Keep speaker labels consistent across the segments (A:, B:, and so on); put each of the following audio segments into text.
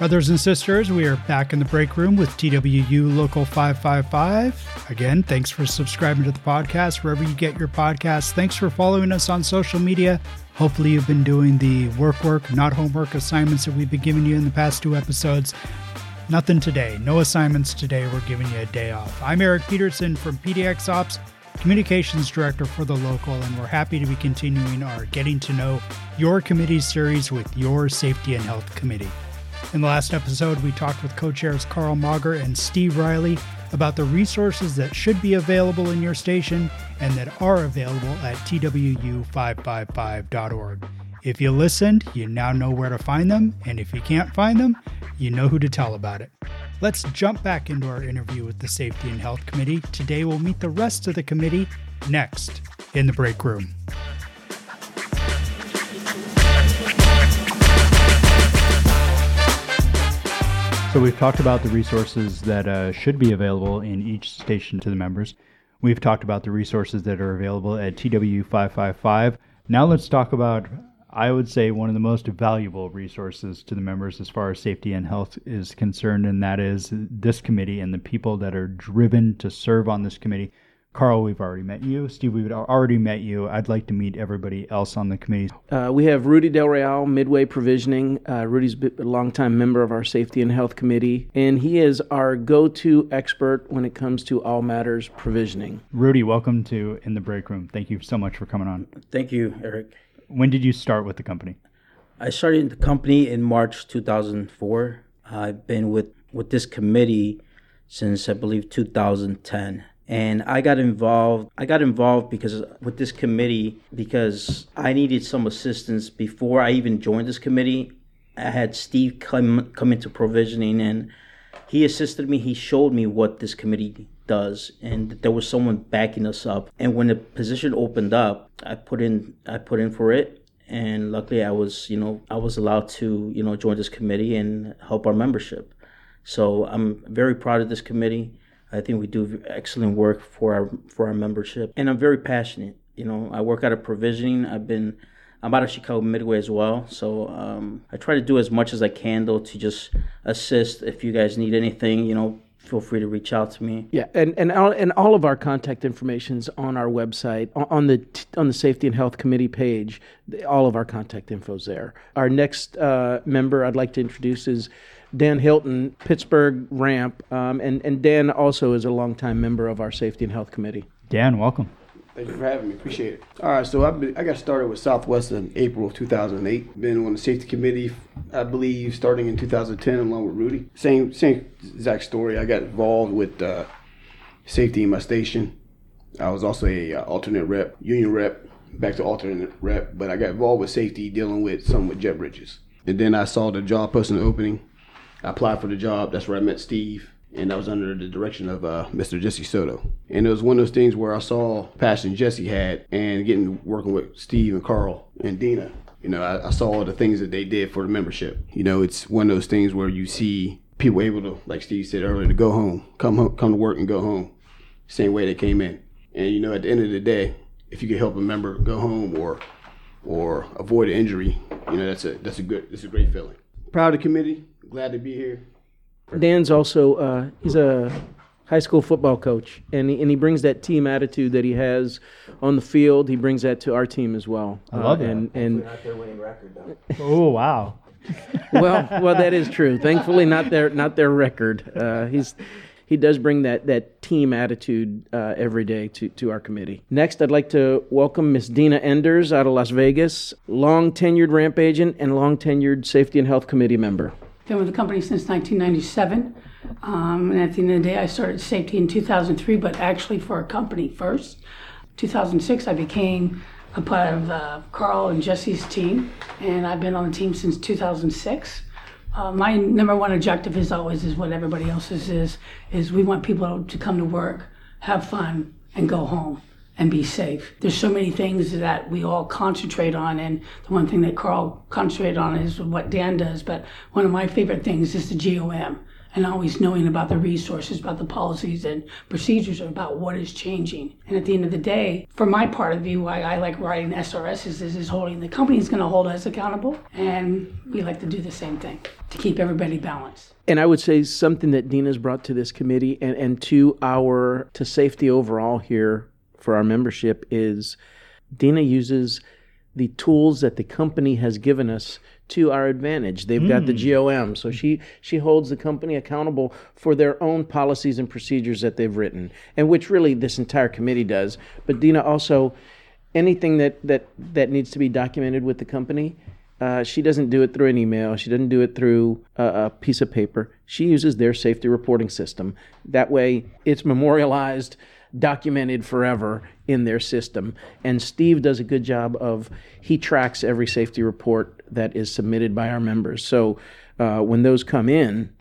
A: Brothers and sisters, we are back in the break room with TWU Local 555. Again, thanks for subscribing to the podcast wherever you get your podcasts. Thanks for following us on social media. Hopefully, you've been doing the work work, not homework assignments that we've been giving you in the past two episodes. Nothing today. No assignments today. We're giving you a day off. I'm Eric Peterson from PDX Ops, Communications Director for the local, and we're happy to be continuing our Getting to Know Your Committee series with your Safety and Health Committee. In the last episode, we talked with co chairs Karl Mager and Steve Riley about the resources that should be available in your station and that are available at twu555.org. If you listened, you now know where to find them, and if you can't find them, you know who to tell about it. Let's jump back into our interview with the Safety and Health Committee. Today, we'll meet the rest of the committee next in the break room. So we've talked about the resources that uh, should be available in each station to the members. We've talked about the resources that are available at TW555. Now let's talk about, I would say, one of the most valuable resources to the members as far as safety and health is concerned, and that is this committee and the people that are driven to serve on this committee. Karl, we've already met you. Steve, we've already met you. I'd like to meet everybody else on the committee.
B: Uh, we have Rudy Del Real, Midway Provisioning. Uh, Rudy's a longtime member of our Safety and Health Committee, and he is our go to expert when it comes to all matters provisioning.
A: Rudy, welcome to In the Break Room. Thank you so much for coming on.
C: Thank you, Eric.
A: When did you start with the company?
C: I started the company in March 2004. I've been with, with this committee since I believe 2010 and I got involved. I got involved because with this committee because I needed some assistance before I even joined this committee. I had Steve come come into provisioning, and he assisted me. He showed me what this committee does, and there was someone backing us up. And when the position opened up, I put in I put in for it, and luckily I was you know I was allowed to you know join this committee and help our membership. So I'm very proud of this committee. I think we do excellent work for our for our membership, and I'm very passionate. You know, I work out of provisioning. I've been I'm out of Chicago Midway as well, so um, I try to do as much as I can though to just assist. If you guys need anything, you know, feel free to reach out to me.
B: Yeah, and and all, and all of our contact information is on our website on the on the Safety and Health Committee page. All of our contact info is there. Our next uh, member I'd like to introduce is Dan Hilton, Pittsburgh Ramp, um, and and Dan also is a longtime member of our Safety and Health Committee.
A: Dan, welcome.
D: Thank you for having me. Appreciate it. All right, so I've been, I got started with Southwest in April of 2008. Been on the safety committee, I believe, starting in 2010, along with Rudy. Same same exact story. I got involved with uh, safety in my station. I was also a uh, alternate rep, union rep, back to alternate rep. But I got involved with safety, dealing with some with jet bridges. And then I saw the job posting opening I applied for the job. That's where I met Steve, and I was under the direction of uh, Mr. Jesse Soto. And it was one of those things where I saw passion Jesse had, and getting working with Steve and Karl and Dina. You know, I, I saw the things that they did for the membership. You know, it's one of those things where you see people able to, like Steve said earlier, to go home, come home, come to work and go home, same way they came in. And you know, at the end of the day, if you can help a member go home or or avoid an injury, you know, that's a that's a good that's a great feeling. Proud of the committee glad to be here.
B: Dan's also uh, he's a high school football coach, and he, and he brings that team attitude that he has on the field. He brings that to our team as well.
A: I love
B: uh,
A: that.
B: And and
C: Not their winning record though.
A: Oh wow.
B: well, well, that is true. Thankfully, not their not their record. Uh, he's he does bring that that team attitude uh, every day to to our committee. Next, I'd like to welcome Miss Dina Enders out of Las Vegas, long tenured ramp agent and long tenured safety and health committee member.
E: Been with the company since 1997. Um, and at the end of the day, I started safety in 2003, but actually for a company first. 2006, I became a part of uh, Karl and Jesse's team, and I've been on the team since 2006. Uh, my number one objective is always is what everybody else's is is we want people to come to work, have fun, and go home and be safe. There's so many things that we all concentrate on, and the one thing that Karl concentrated on is what Dan does. But one of my favorite things is the GOM, and always knowing about the resources, about the policies and procedures, about what is changing. And at the end of the day, for my part of the why I like writing SRSs is, is holding the company is going to hold us accountable, and we like to do the same thing to keep everybody balanced.
B: And I would say something that Dina's brought to this committee and, and to our to safety overall here for our membership is Dina uses the tools that the company has given us to our advantage. They've mm. got the GOM, so she she holds the company accountable for their own policies and procedures that they've written, and which really this entire committee does. But Dina also anything that that that needs to be documented with the company. Uh, she doesn't do it through an email. She doesn't do it through a, a piece of paper. She uses their safety reporting system. That way, it's memorialized documented forever in their system. And Steve does a good job of he tracks every safety report that is submitted by our members. So uh, when those come in,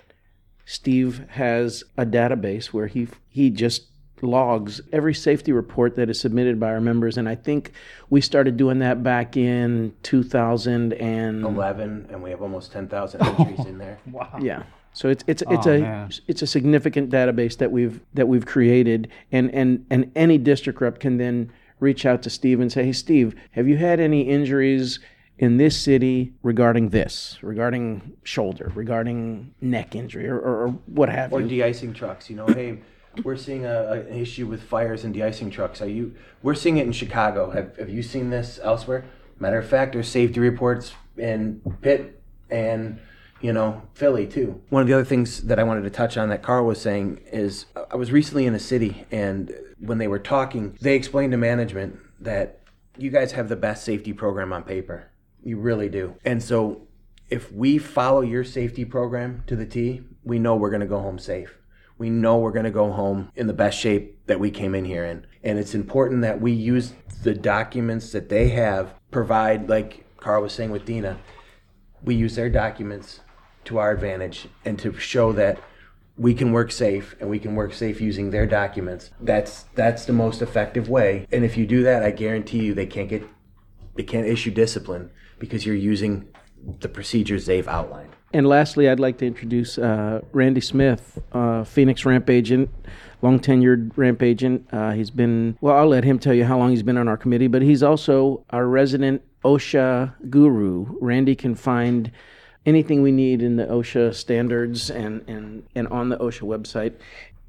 B: Steve has a database where he he just logs every safety report that is submitted by our members and i think we started doing that back in 2011
F: and we have almost 10000 entries in there
B: wow yeah so it's it's it's oh, a man. it's a significant database that we've that we've created, and and and any district rep can then reach out to Steve and say, "Hey, Steve, have you had any injuries?" in this city regarding this, regarding shoulder, regarding neck injury, or, or, or what have
F: or
B: you.
F: Or de-icing trucks. You know, hey, we're seeing a, an issue with fires and de-icing trucks. Are you? We're seeing it in Chicago. Have Have you seen this elsewhere? Matter of fact, there's safety reports in Pitt and you know, Philly too. One of the other things that I wanted to touch on that Karl was saying is I was recently in a city and when they were talking, they explained to management that you guys have the best safety program on paper. You really do. And so if we follow your safety program to the T, we know we're going to go home safe. We know we're going to go home in the best shape that we came in here in. And it's important that we use the documents that they have, provide, like Karl was saying with Dina, we use their documents to our advantage and to show that we can work safe and we can work safe using their documents. That's that's the most effective way. And if you do that, I guarantee you they can't get they can't issue discipline because you're using the procedures they've outlined.
B: And lastly, I'd like to introduce uh, Randy Smith, uh, Phoenix ramp agent, long tenured ramp agent. Uh, he's been, well, I'll let him tell you how long he's been on our committee, but he's also our resident OSHA guru. Randy can find anything we need in the OSHA standards and, and, and on the OSHA website.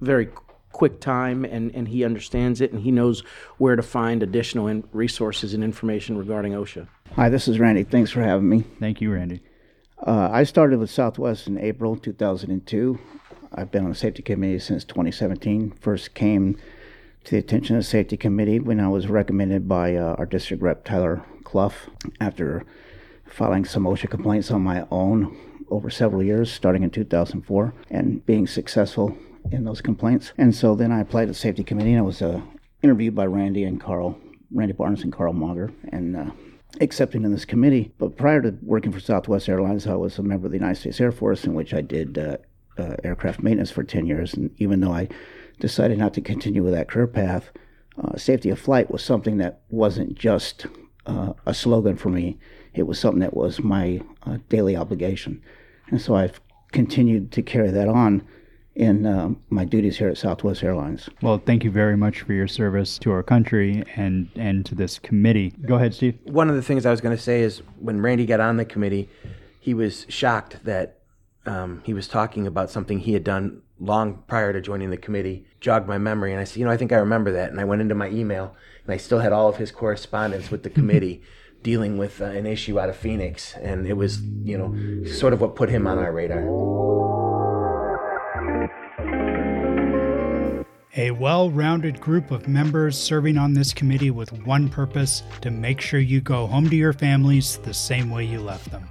B: Very quick time and, and he understands it and he knows where to find additional in resources and information regarding OSHA.
G: Hi, this is Randy. Thanks for having me.
A: Thank you, Randy.
G: Uh, I started with Southwest in April 2002. I've been on the safety committee since 2017. First came to the attention of the safety committee when I was recommended by uh, our district rep Tyler Clough after filing some OSHA complaints on my own over several years, starting in 2004, and being successful in those complaints. And so then I applied to the safety committee, and I was uh, interviewed by Randy and Karl, Randy Barnes and Karl Mager, and accepted in this committee. But prior to working for Southwest Airlines, I was a member of the United States Air Force, in which I did uh, uh aircraft maintenance for 10 years. And even though I decided not to continue with that career path, uh, safety of flight was something that wasn't just uh, a slogan for me it was something that was my uh, daily obligation. And so I've continued to carry that on in uh, my duties here at Southwest Airlines.
A: Well, thank you very much for your service to our country and, and to this committee. Go ahead, Steve.
F: One of the things I was going to say is when Randy got on the committee, he was shocked that um, he was talking about something he had done long prior to joining the committee, jogged my memory. And I said, you know, I think I remember that. And I went into my email and I still had all of his correspondence with the committee dealing with uh, an issue out of Phoenix, and it was you know sort of what put him on our radar.
A: A well rounded group of members serving on this committee with one purpose to make sure you go home to your families the same way you left them.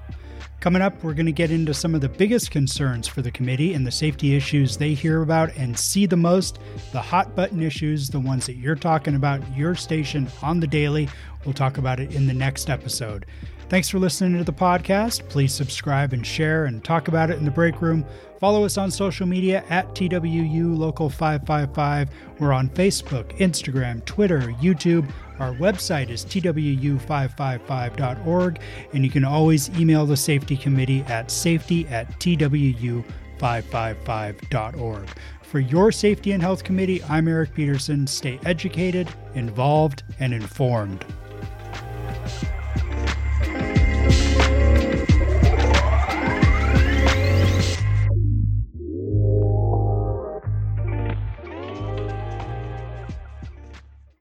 A: Coming up, we're going to get into some of the biggest concerns for the committee and the safety issues they hear about and see the most, the hot button issues, the ones that you're talking about your station on the daily. We'll talk about it in the next episode. Thanks for listening to the podcast. Please subscribe and share and talk about it in the break room. Follow us on social media at TWU Local 555. We're on Facebook, Instagram, Twitter, YouTube. Our website is twu555.org, and you can always email the safety committee at safety at twu 555.org. For your Safety and Health Committee, I'm Eric Peterson. Stay educated, involved, and informed.